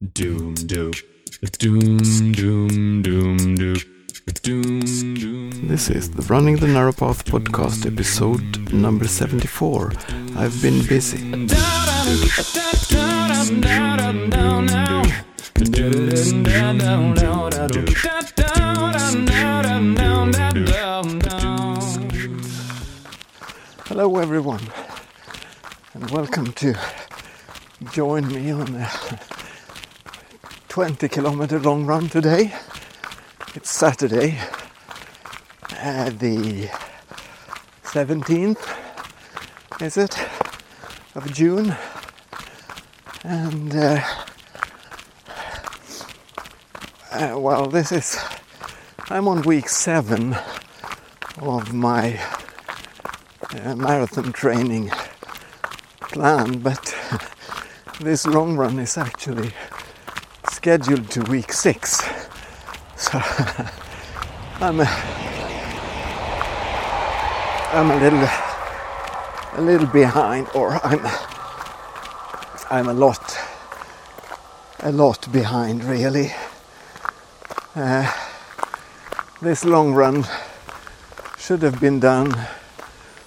Doom doom. Doom doom doom doom. Doom. This is the Running the Narrow Path podcast, episode number 74. I've been busy. Hello, everyone, and welcome to join me on a 20 kilometer long run today. It's Saturday, uh, the 17th, is it, of June, and uh, uh, well, this is I'm on week seven of my uh, marathon training plan, but this long run is actually scheduled to week six. So I'm a, I'm a little a little behind, or I'm I'm a lot a lot behind really. Uh, this long run should have been done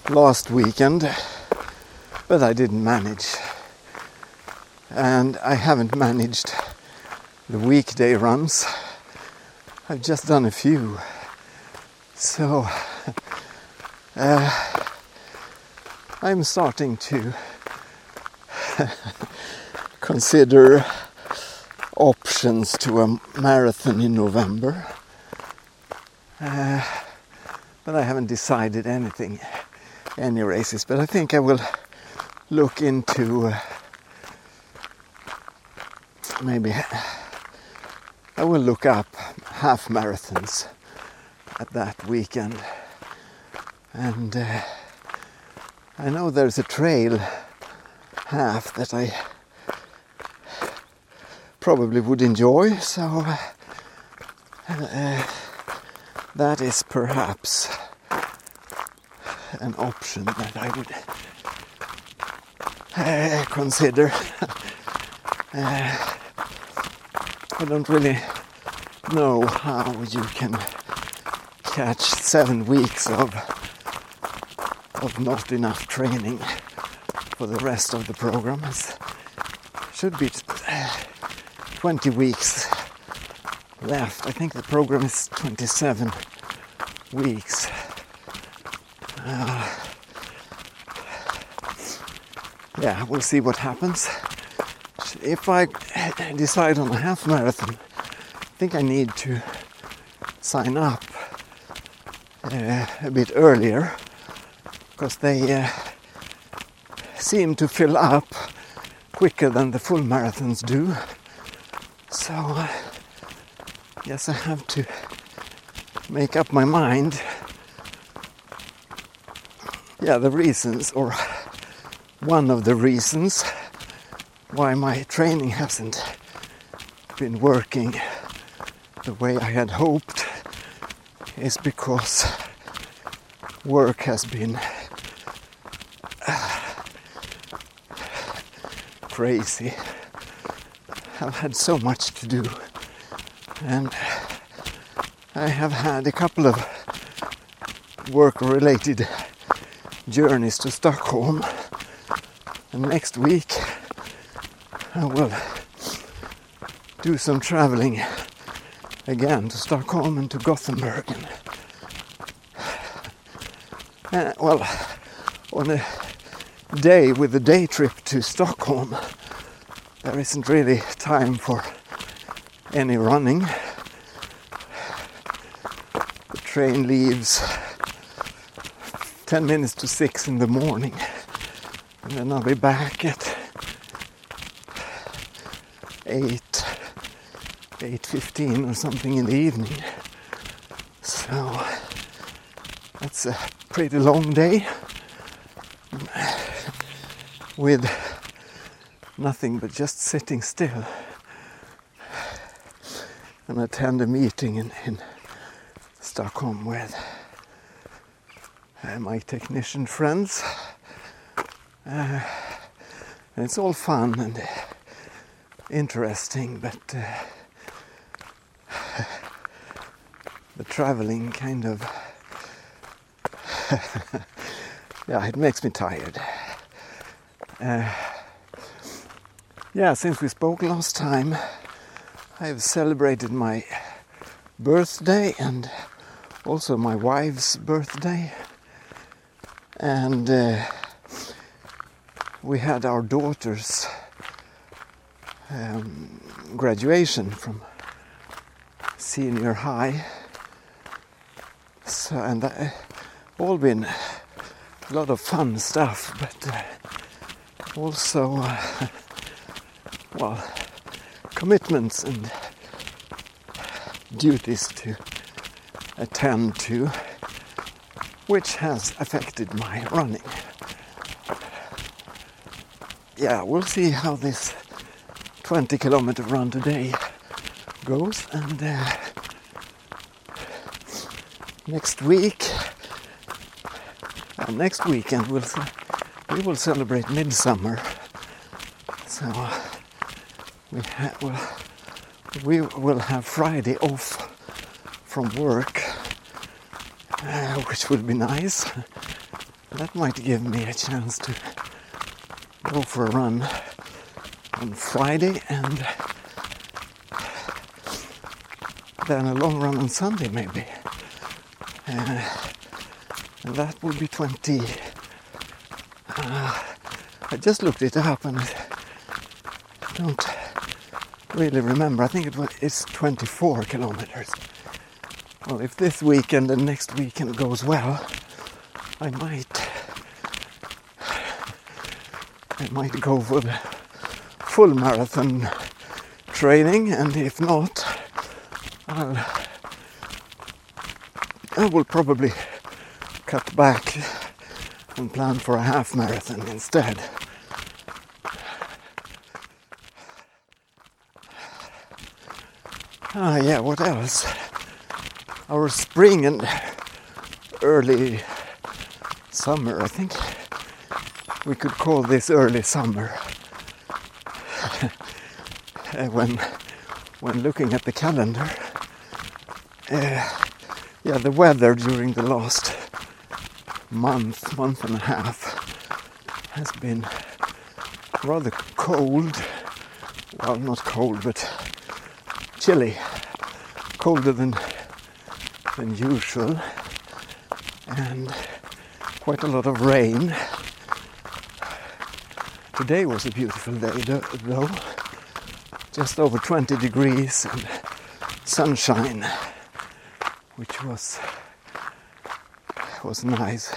last weekend, but I didn't manage. And I haven't managed the weekday runs. I've just done a few. So uh, I'm starting to consider options to a marathon in November. Uh, but I haven't decided anything any races, but I think I will look into uh, maybe I will look up half marathons at that weekend, and uh, I know there's a trail half that I probably would enjoy, so uh, that is perhaps an option that I would uh, consider. I don't really know how you can catch seven weeks of of not enough training for the rest of the program. It should be uh, 20 weeks left. I think the program is 27 weeks. Uh, yeah, we'll see what happens. If I decide on a half marathon, I think I need to sign up uh, a bit earlier because they uh, seem to fill up quicker than the full marathons do. So, uh, yes, I have to make up my mind yeah, the reasons, or one of the reasons why my training hasn't been working the way I had hoped is because work has been uh, crazy. I've had so much to do, and I have had a couple of work related journeys to Stockholm. And next week I will do some traveling again to Stockholm and to Gothenburg. And, uh, well, on a day with a day trip to Stockholm, there isn't really time for any running. The train leaves 10 minutes to 6 in the morning. And then I'll be back at 8, 8.15 or something in the evening. So that's a pretty long day with nothing but just sitting still and attend a meeting in, in Stockholm with uh, my technician friends. Uh, and it's all fun and interesting, but uh, the traveling kind of yeah, it makes me tired. Uh, yeah, since we spoke last time, I've celebrated my birthday and also my wife's birthday, and uh, we had our daughter's um, graduation from senior high. So, and that, all been a lot of fun stuff, but uh, also, uh, well, commitments and duties to attend to, which has affected my running. Yeah, we'll see how this 20 kilometer run today goes, and uh, next week, uh, next weekend we'll we will celebrate midsummer. So we ha- will we will have Friday off from work, uh, which will be nice. That might give me a chance to go for a run on Friday and then a long run on Sunday, maybe. Uh, and that would be 20. Uh, I just looked it up and I don't really remember. I think it was it's 24 kilometers. Well, if this weekend and next weekend goes well, I might I might go for the full marathon training, and if not, I'll I will probably cut back and plan for a half marathon instead. Ah, yeah, what else? Our spring and early summer, I think we could call this early summer. Uh, when, when looking at the calendar, uh, yeah, the weather during the last month, month and a half has been rather cold. Well, not cold, but chilly, colder than than usual, and quite a lot of rain. Today was a beautiful day, though just over 20 degrees and sunshine, which was was nice.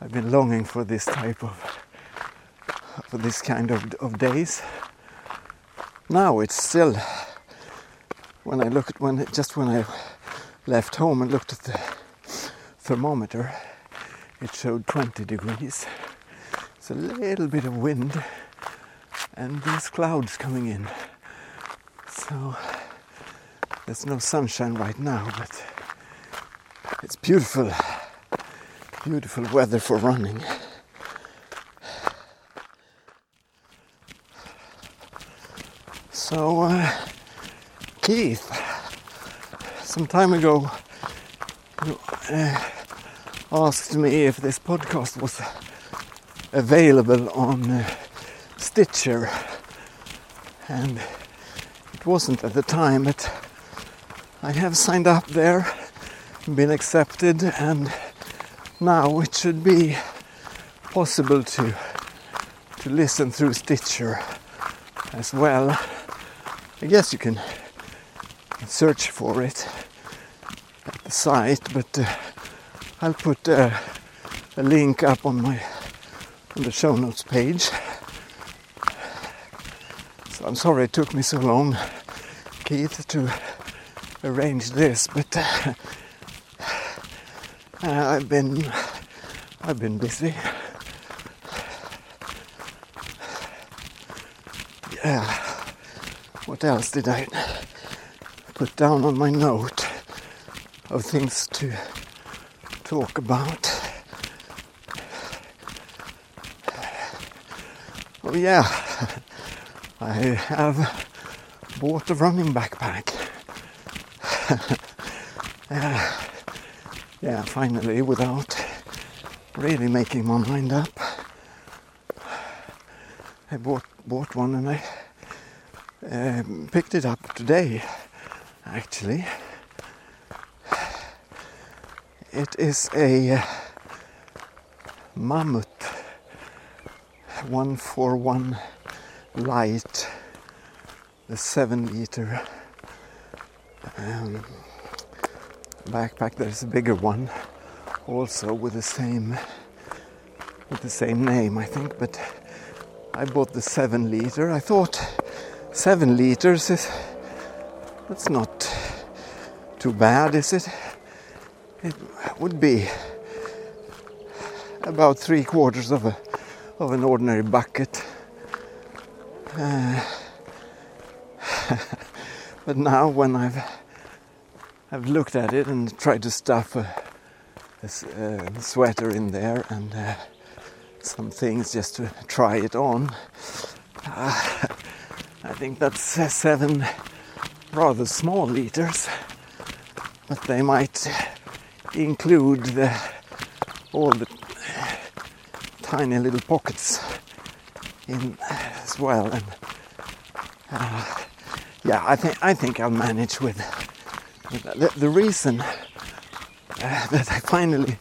I've been longing for this type of for this kind of, of days. Now it's still when I look at when just when I left home and looked at the thermometer, it showed 20 degrees. It's a little bit of wind and these clouds coming in. So there's no sunshine right now, but it's beautiful, beautiful weather for running. So, uh, Keith, some time ago, you uh, asked me if this podcast was available on uh, Stitcher, and it wasn't at the time, but I have signed up there, been accepted, and now it should be possible to to listen through Stitcher as well. I guess you can search for it at the site, but uh, I'll put uh, a link up on my on the show notes page. I'm sorry it took me so long, Keith, to arrange this, but uh, I've been I've been busy. Yeah. What else did I put down on my note of things to talk about? Oh yeah. I have bought a running backpack. yeah, yeah, finally, without really making my mind up, I bought bought one and I um, picked it up today. Actually, it is a uh, Mammoth 141 light, the seven liter um, backpack. There's a bigger one, also with the same with the same name, I think. But I bought the seven liter. I thought seven liters is that's not too bad, is it? It would be about three quarters of a of an ordinary bucket. Uh, but now, when I've I've looked at it and tried to stuff a, a uh, sweater in there and uh, some things just to try it on, uh, I think that's seven rather small liters, but they might include the, all the tiny little pockets in as well. And uh, yeah, I think I think I'll manage with, with the, the, reason uh, that I finally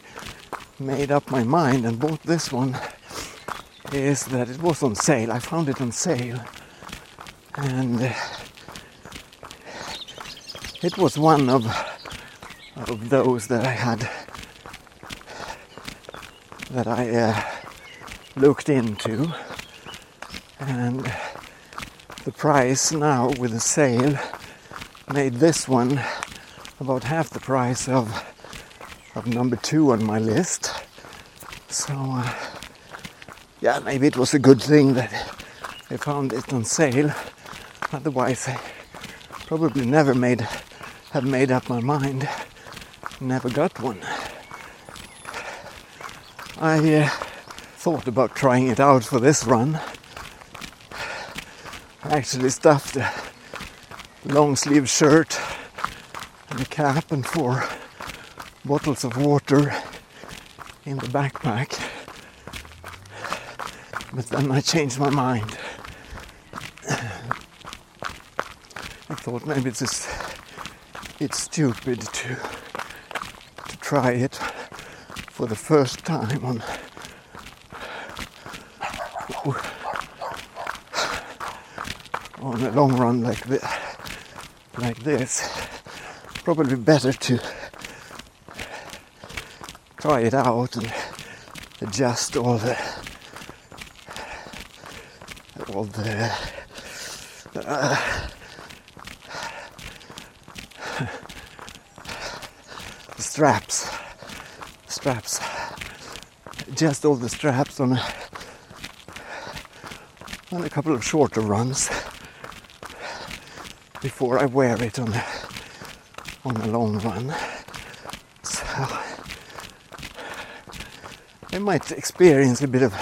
made up my mind and bought this one is that it was on sale. I found it on sale, and uh, it was one of of those that I had that I uh, looked into, and the price now with the sale made this one about half the price of of number two on my list. So uh, yeah, maybe it was a good thing that I found it on sale. Otherwise, I probably never made have made up my mind. Never got one. I uh, thought about trying it out for this run. Actually stuffed a long sleeve shirt and a cap and four bottles of water in the backpack. But then I changed my mind. I thought maybe it's just it's stupid to to try it for the first time on on a long run like this like this. Probably better to try it out and adjust all the all the uh, straps, straps, just all the straps on a, on a couple of shorter runs before I wear it on a, on a long run. So I might experience a bit of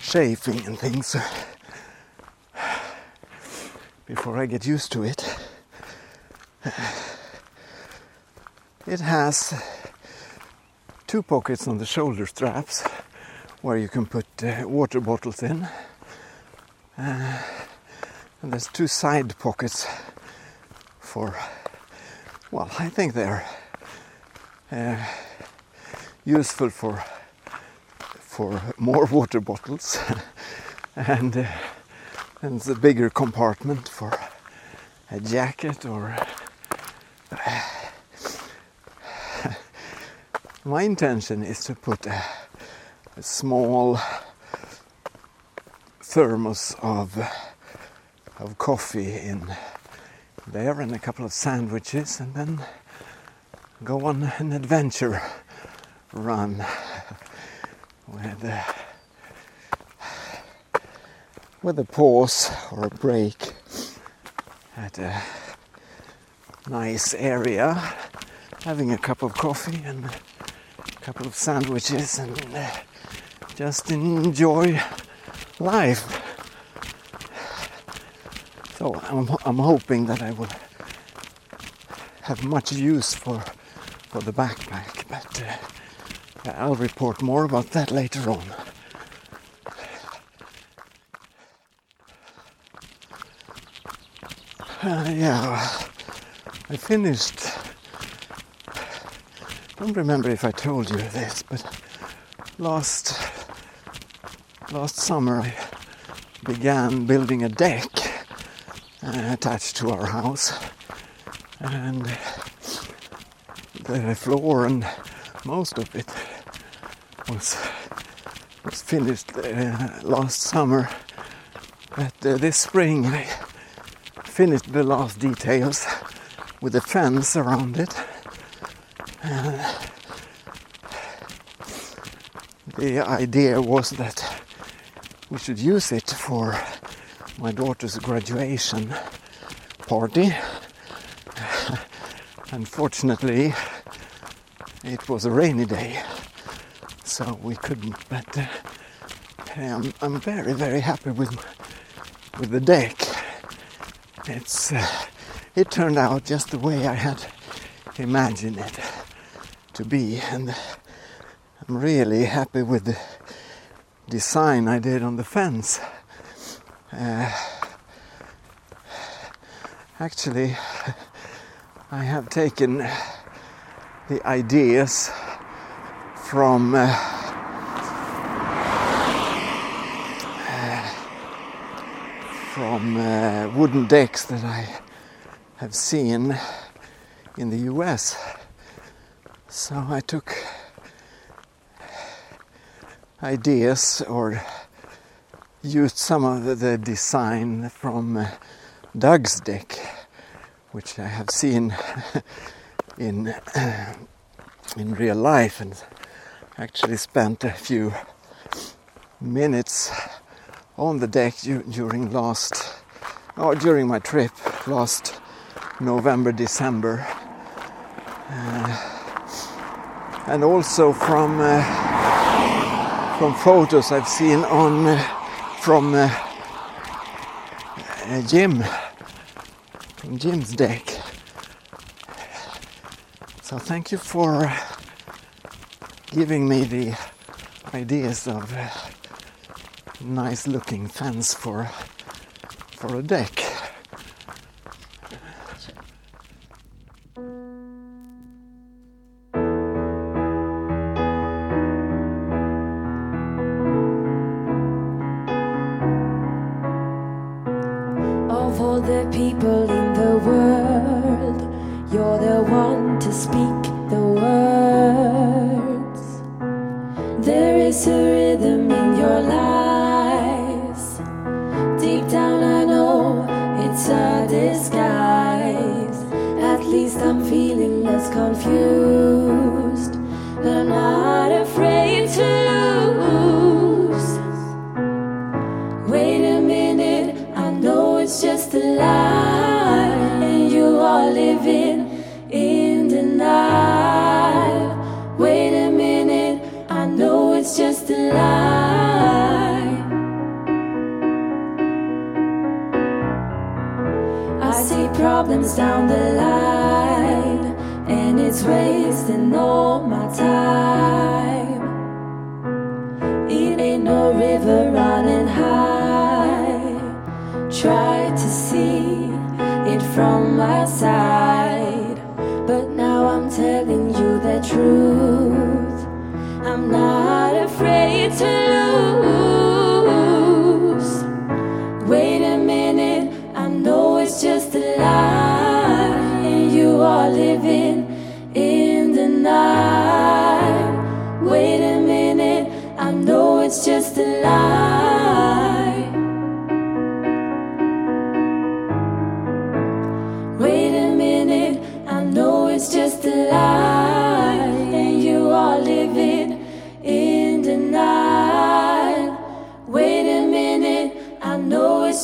chafing and things before I get used to it. It has two pockets on the shoulder straps where you can put uh, water bottles in. Uh, and there's two side pockets for, well, I think they're uh, useful for for more water bottles, and uh, and the bigger compartment for a jacket or. Uh, my intention is to put a, a small thermos of of coffee in there and a couple of sandwiches and then go on an adventure run with a, with a pause or a break at a nice area having a cup of coffee and a couple of sandwiches and uh, just enjoy life. So I'm, I'm hoping that I will have much use for for the backpack, but uh, I'll report more about that later on. Uh, yeah, I finished. Don't remember if I told you this, but last last summer I began building a deck attached to our house, and the floor and most of it was was finished uh, last summer. But uh, this spring I finished the last details with a fence around it. Uh, the idea was that we should use it for my daughter's graduation party. Unfortunately, it was a rainy day, so we couldn't. But uh, I'm, I'm very, very happy with with the deck. It's uh, it turned out just the way I had imagined it to be, and I'm really happy with the design I did on the fence. Uh, actually, I have taken the ideas from. Uh, from uh, wooden decks that I have seen in the US. So I took ideas or used some of the design from uh, Doug's deck, which I have seen in in real life, and actually spent a few minutes on the deck during last or during my trip last November December. Uh, and also from uh, from photos I've seen on uh, from uh, Jim from Jim's deck so thank you for giving me the ideas of uh, nice looking fence for for a deck.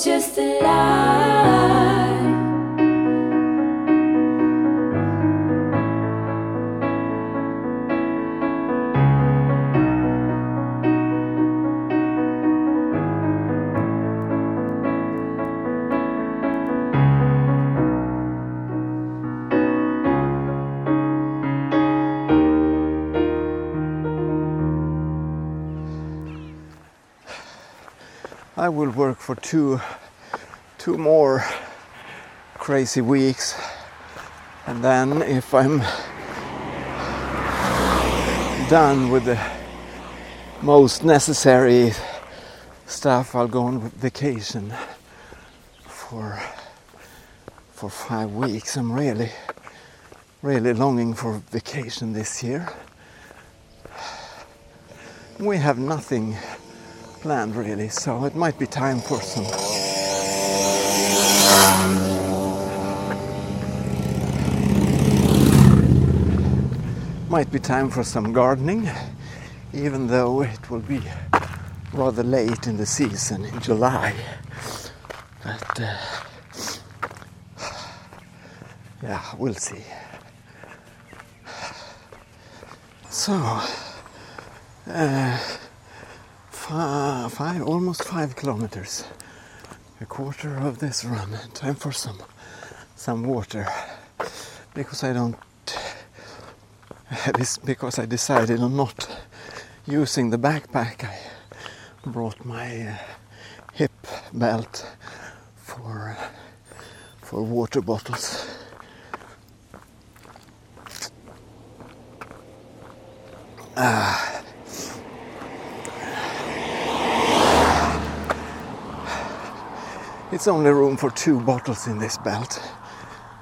Just a lie. Work for two two more crazy weeks. And then if I'm done with the most necessary stuff I'll go on vacation for for 5 weeks. I'm really really longing for vacation this year. We have nothing planned really, so it might be time for some. Might be time for some gardening, even though it will be rather late in the season in July. But uh, yeah, we'll see. So, uh, five, five, almost five kilometers, a quarter of this run. Time for some, some water, because I don't. Because I decided on not using the backpack. I brought my uh, hip belt for uh, for water bottles. Ah. It's only room for two bottles in this belt,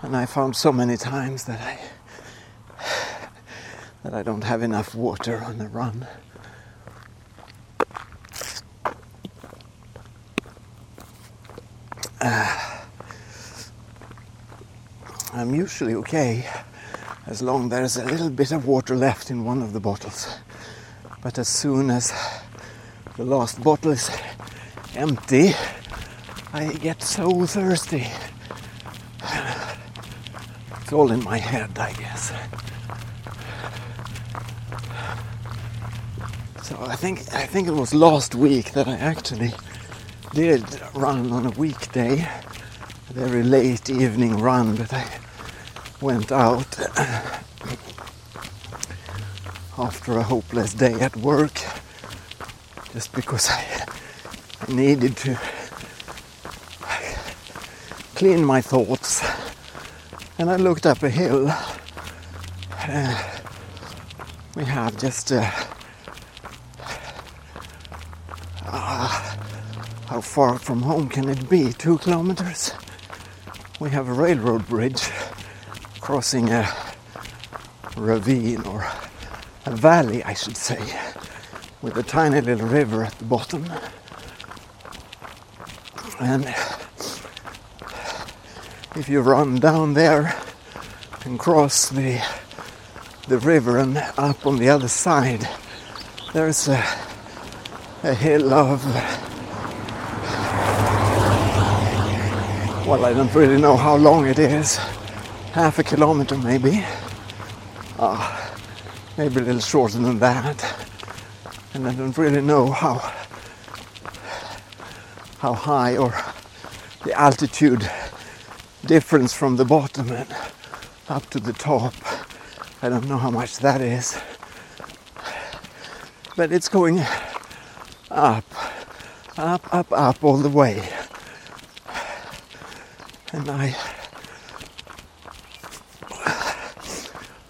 and I found so many times that I that I don't have enough water on the run. Uh, I'm usually okay as long there's a little bit of water left in one of the bottles. But as soon as the last bottle is empty, I get so thirsty. It's all in my head, I guess. So I think I think it was last week that I actually did run on a weekday, a very late evening run, but I went out after a hopeless day at work just because I, I needed to clean my thoughts. And I looked up a hill. Uh, we have just uh, uh, how far from home can it be? Two kilometers. We have a railroad bridge crossing a ravine or a valley, I should say, with a tiny little river at the bottom. And if you run down there and cross the the river and up on the other side, there's a, a hill of well, I don't really know how long it is, half a kilometer maybe, uh, maybe a little shorter than that, and I don't really know how how high or the altitude difference from the bottom and up to the top. I don't know how much that is. But it's going up, up, up, up all the way. And I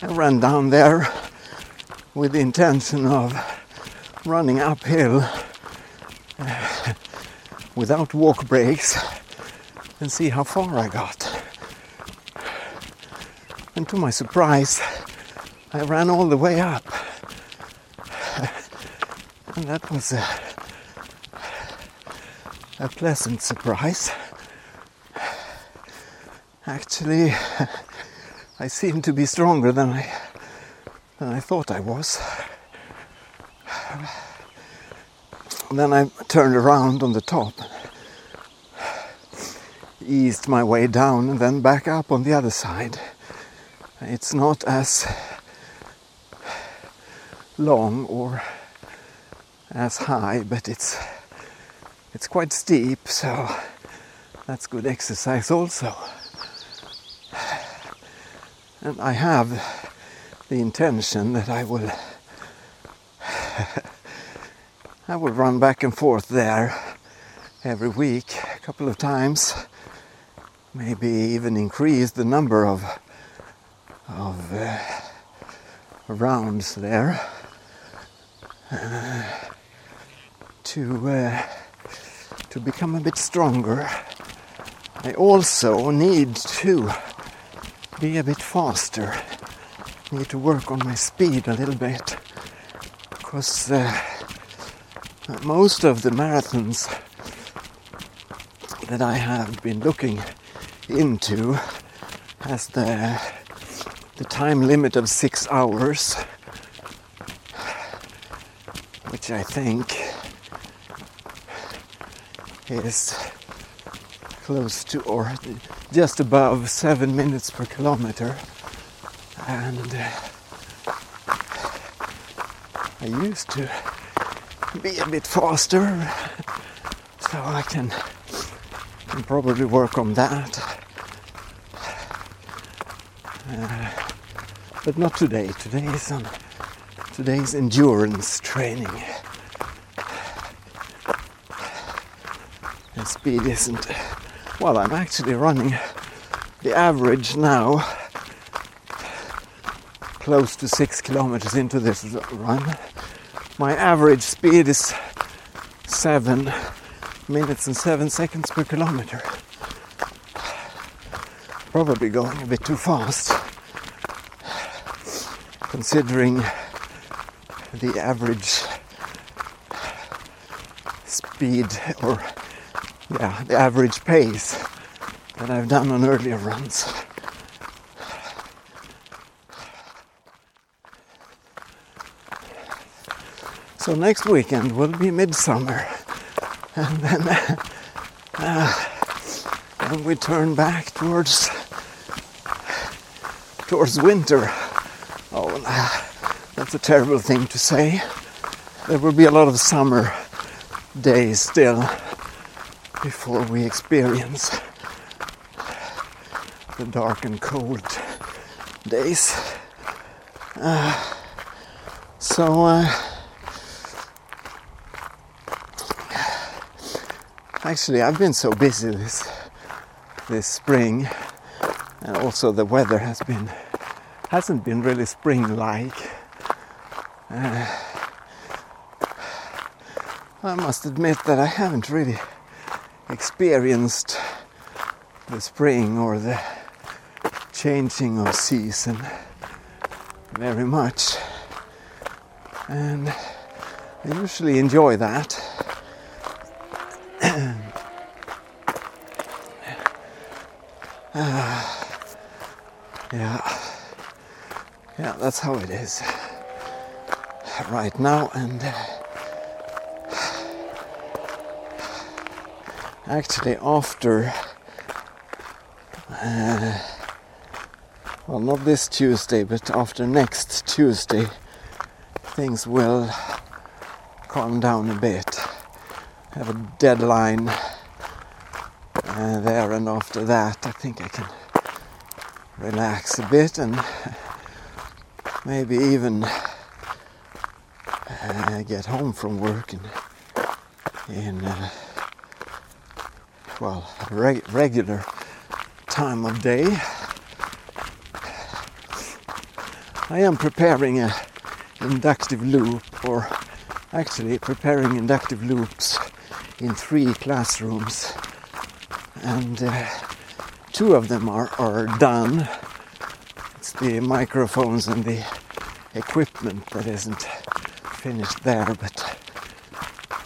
I ran down there with the intention of running uphill without walk breaks and see how far I got. And to my surprise, I ran all the way up. And that was a, a pleasant surprise. Actually, I seem to be stronger than I than I thought I was. then I turned around on the top eased my way down and then back up on the other side. It's not as long or as high, but it's it's quite steep, so that's good exercise also. And I have the intention that I will I will run back and forth there every week, a couple of times, maybe even increase the number of of uh, rounds there uh, to uh, to become a bit stronger. I also need to be a bit faster. Need to work on my speed a little bit because uh, most of the marathons that I have been looking into has the the time limit of six hours, which I think is close to or just above seven minutes per kilometer. And uh, I used to be a bit faster, so I can, can probably work on that. But not today. Today is on today's endurance training. And speed isn't well I'm actually running the average now close to six kilometers into this run. My average speed is seven minutes and seven seconds per kilometer. Probably going a bit too fast considering the average speed or yeah, the average pace that I've done on earlier runs. So next weekend will be midsummer, and then uh, then we turn back towards towards winter. That's a terrible thing to say. There will be a lot of summer days still before we experience the dark and cold days. Uh, so, uh, actually, I've been so busy this this spring, and also the weather has been hasn't been really spring-like. Uh, I must admit that I haven't really experienced the spring or the changing of season very much. And I usually enjoy that. uh, yeah. Yeah, that's how it is right now. And uh, actually, after, uh, well, not this Tuesday, but after next Tuesday, things will calm down a bit. Have a deadline uh, there, and after that, I think I can relax a bit and maybe even uh, get home from work in, in uh, well reg- regular time of day. I am preparing a inductive loop, or actually preparing inductive loops in three classrooms, and uh, two of them are, are done the microphones and the equipment that isn't finished there. But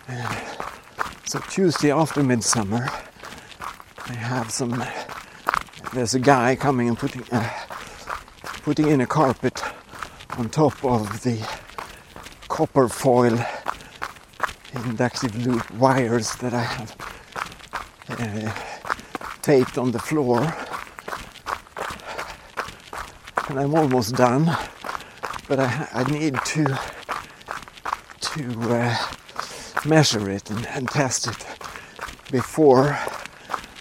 uh, so Tuesday after midsummer, I have some. There's a guy coming and putting uh, putting in a carpet on top of the copper foil inductive loop wires that I have uh, taped on the floor and I'm almost done. But I, I need to to uh, measure it and, and test it before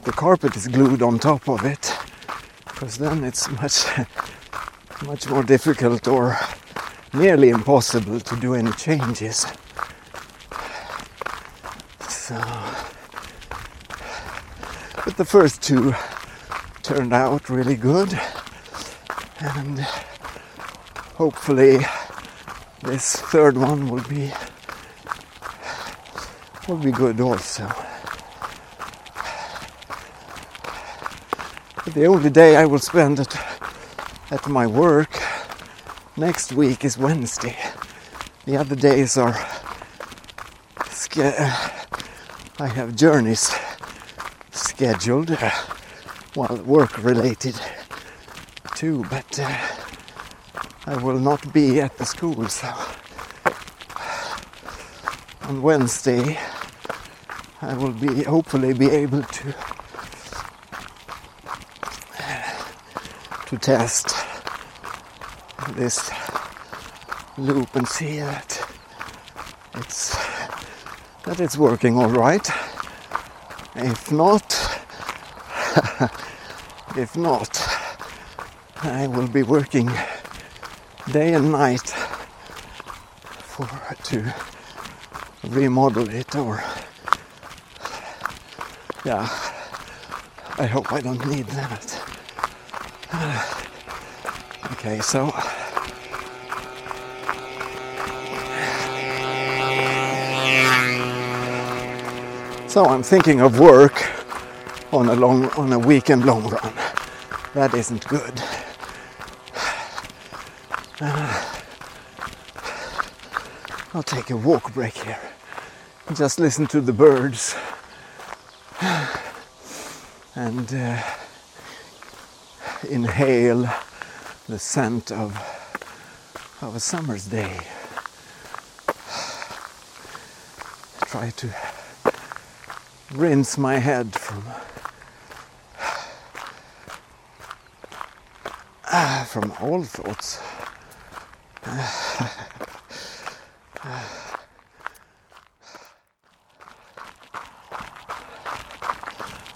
the carpet is glued on top of it, because then it's much much more difficult or nearly impossible to do any changes. So But the first two turned out really good, and hopefully this third one will be will be good also. The only day I will spend at at my work next week is Wednesday. The other days are I have journeys scheduled, uh, well, work related too, but uh, I will not be at the school. So on Wednesday, I will be hopefully be able to to test this loop and see that it's that it's working all right. If not, if not, I will be working day and night for to remodel it or yeah. I hope I don't need that. Okay, so So I'm thinking of work on a long on a weekend long run. That isn't good. Uh, I'll take a walk break here. Just listen to the birds and uh, inhale the scent of of a summer's day. Try to rinse my head from ah, from all thoughts.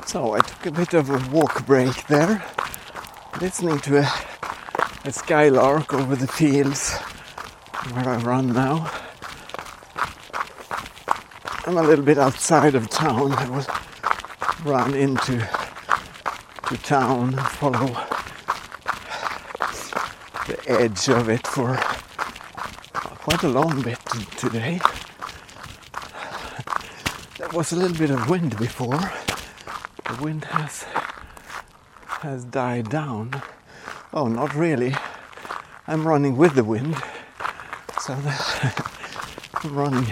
So I took a bit of a walk break there, listening to a, a skylark over the fields where I run now. I'm a little bit outside of town. I will run into to town follow edge of it for quite a long bit today. There was a little bit of wind before. The wind has has died down. Oh, not really. I'm running with the wind, so I'm running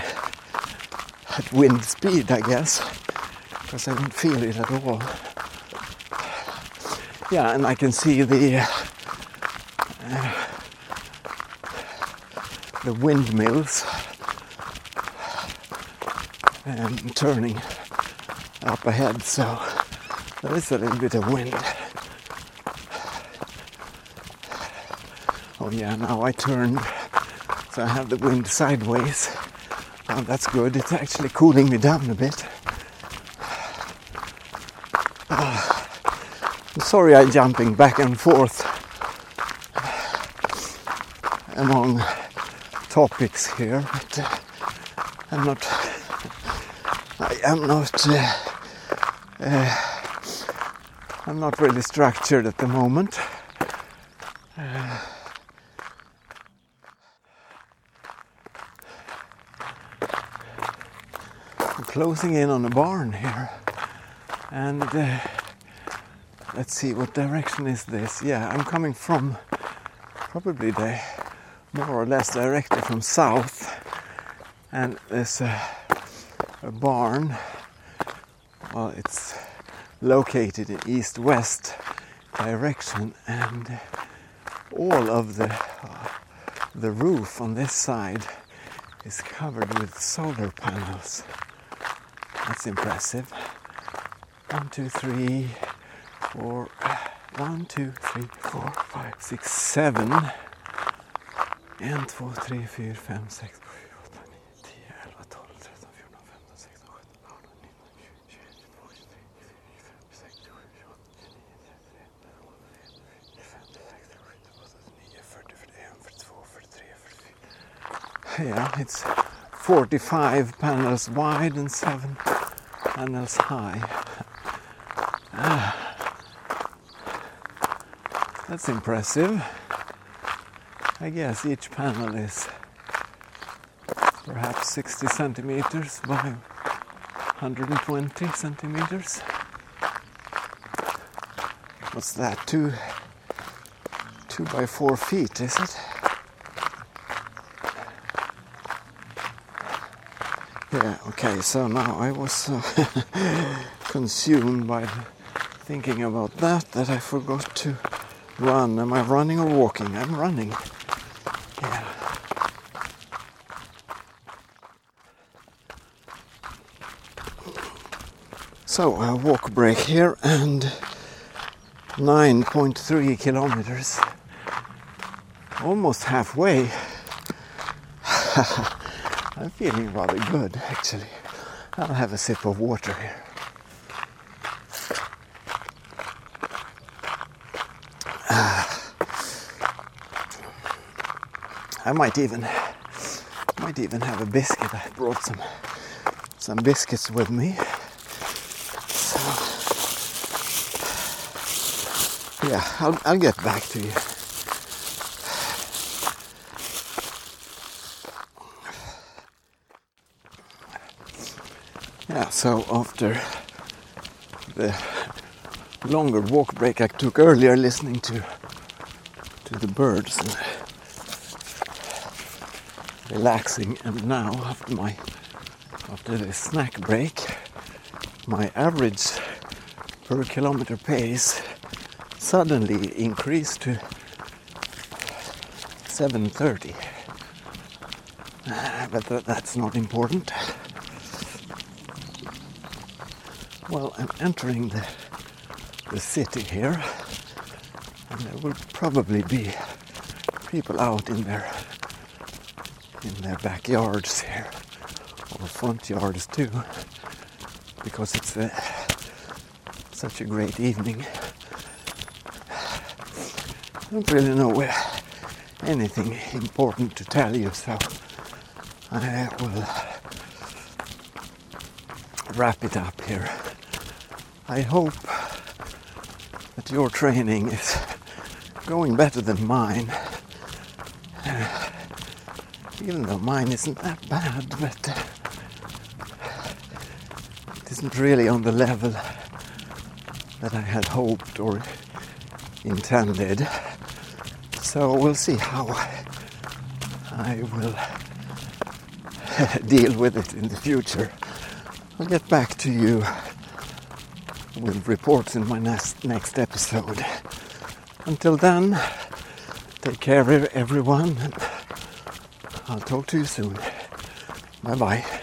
at wind speed, I guess, because I don't feel it at all. Yeah, and I can see the uh, the windmills and turning up ahead, so there is a little bit of wind. Oh yeah, now I turned, so I have the wind sideways. Oh, that's good. It's actually cooling me down a bit. Ah, I'm sorry I'm jumping back and forth among topics here, but uh, I'm not. I am not. Uh, uh, I'm not really structured at the moment. Uh, I'm closing in on a barn here, and uh, let's see what direction is this. Yeah, I'm coming from probably the more or less directly from south, and there's a, a barn. Well, it's located in east-west direction, and all of the uh, the roof on this side is covered with solar panels. That's impressive. One, two, three, four. One, two, three, four, five, six, seven. 1, 2, 3, 4, 5, 6, 7, 8, 9, 10, 11, 12, 13, 14, 15, 16, 17, 18, 19, 20, 21, 22, 23, 24, 25, 26, 27, 28, 29, 30, 31, 43, 44. Yeah, it's 45 panels wide and 7 panels high. That's impressive. I guess each panel is perhaps 60 centimeters by 120 centimeters. What's that? Two, two by four feet, is it? Yeah, okay, so now I was uh, consumed by thinking about that that I forgot to run. Am I running or walking? I'm running. So, a walk break here and 9.3 kilometers. Almost halfway. I'm feeling rather good actually. I'll have a sip of water here. Ah. I might even might even have a biscuit. I brought some some biscuits with me. Yeah, I'll I'll get back to you. Yeah, so after the longer walk break I took earlier listening to to the birds and relaxing and now after my after the snack break my average per kilometer pace suddenly increased to 730 Uh, but tha- that's not important. Well i'm entering the the city here and there will probably be people out in their in their backyards here or front yards too because it's such a great evening don't really know where anything important to tell you so I will wrap it up here I hope that your training is going better than mine even though mine isn't that bad, but uh, it isn't really on the level that I had hoped or intended. So we'll see how I will deal with it in the future. I'll get back to you with reports in my next next episode. Until then, take care, everyone. And I'll talk to you soon. Bye bye.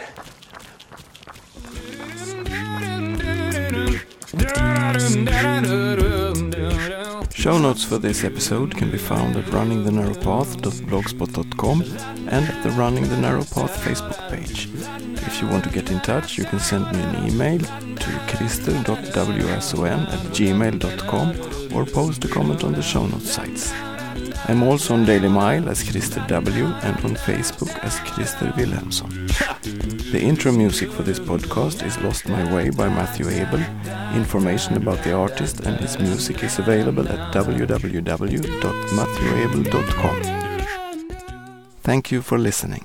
Show notes for this episode can be found at runningthenarrowpath.blogspot.com and at the Running the Narrow Path Facebook page. If you want to get in touch, you can send me an email to christer.wson at gmail.com or post a comment on the show notes sites. I'm also on Daily Mile as Christer W and on Facebook as Christer Wilhelmsson. The intro music for this podcast is Lost My Way by Matthew Abel. Information about the artist and his music is available at www.matthewabel.com. Thank you for listening.